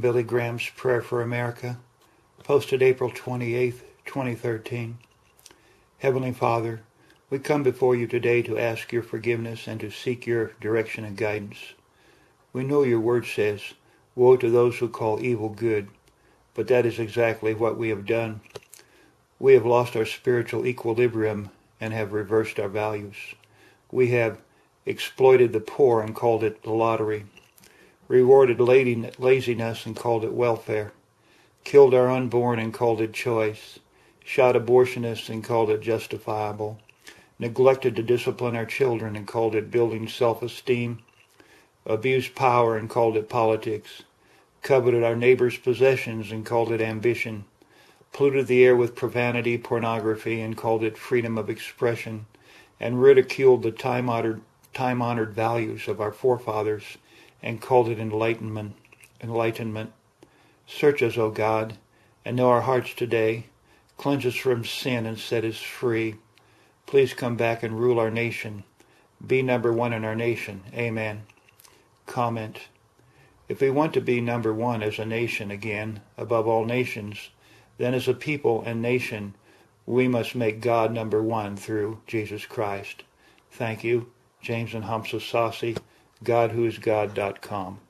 Billy Graham's Prayer for America, posted April 28, 2013. Heavenly Father, we come before you today to ask your forgiveness and to seek your direction and guidance. We know your word says, Woe to those who call evil good, but that is exactly what we have done. We have lost our spiritual equilibrium and have reversed our values. We have exploited the poor and called it the lottery, rewarded laziness and called it welfare, killed our unborn and called it choice, shot abortionists and called it justifiable, neglected to discipline our children and called it building self-esteem, abused power and called it politics, coveted our neighbor's possessions and called it ambition, polluted the air with profanity, pornography, and called it freedom of expression, and ridiculed the time-honored, time-honored values of our forefathers and called it enlightenment. Enlightenment. Search us, O God, and know our hearts today. Cleanse us from sin and set us free. Please come back and rule our nation. Be number one in our nation. Amen. Comment. If we want to be number one as a nation again, above all nations, then as a people and nation, we must make God number one through Jesus Christ. Thank you, James and Hamsa Sasi, GodWhoIsGod.com.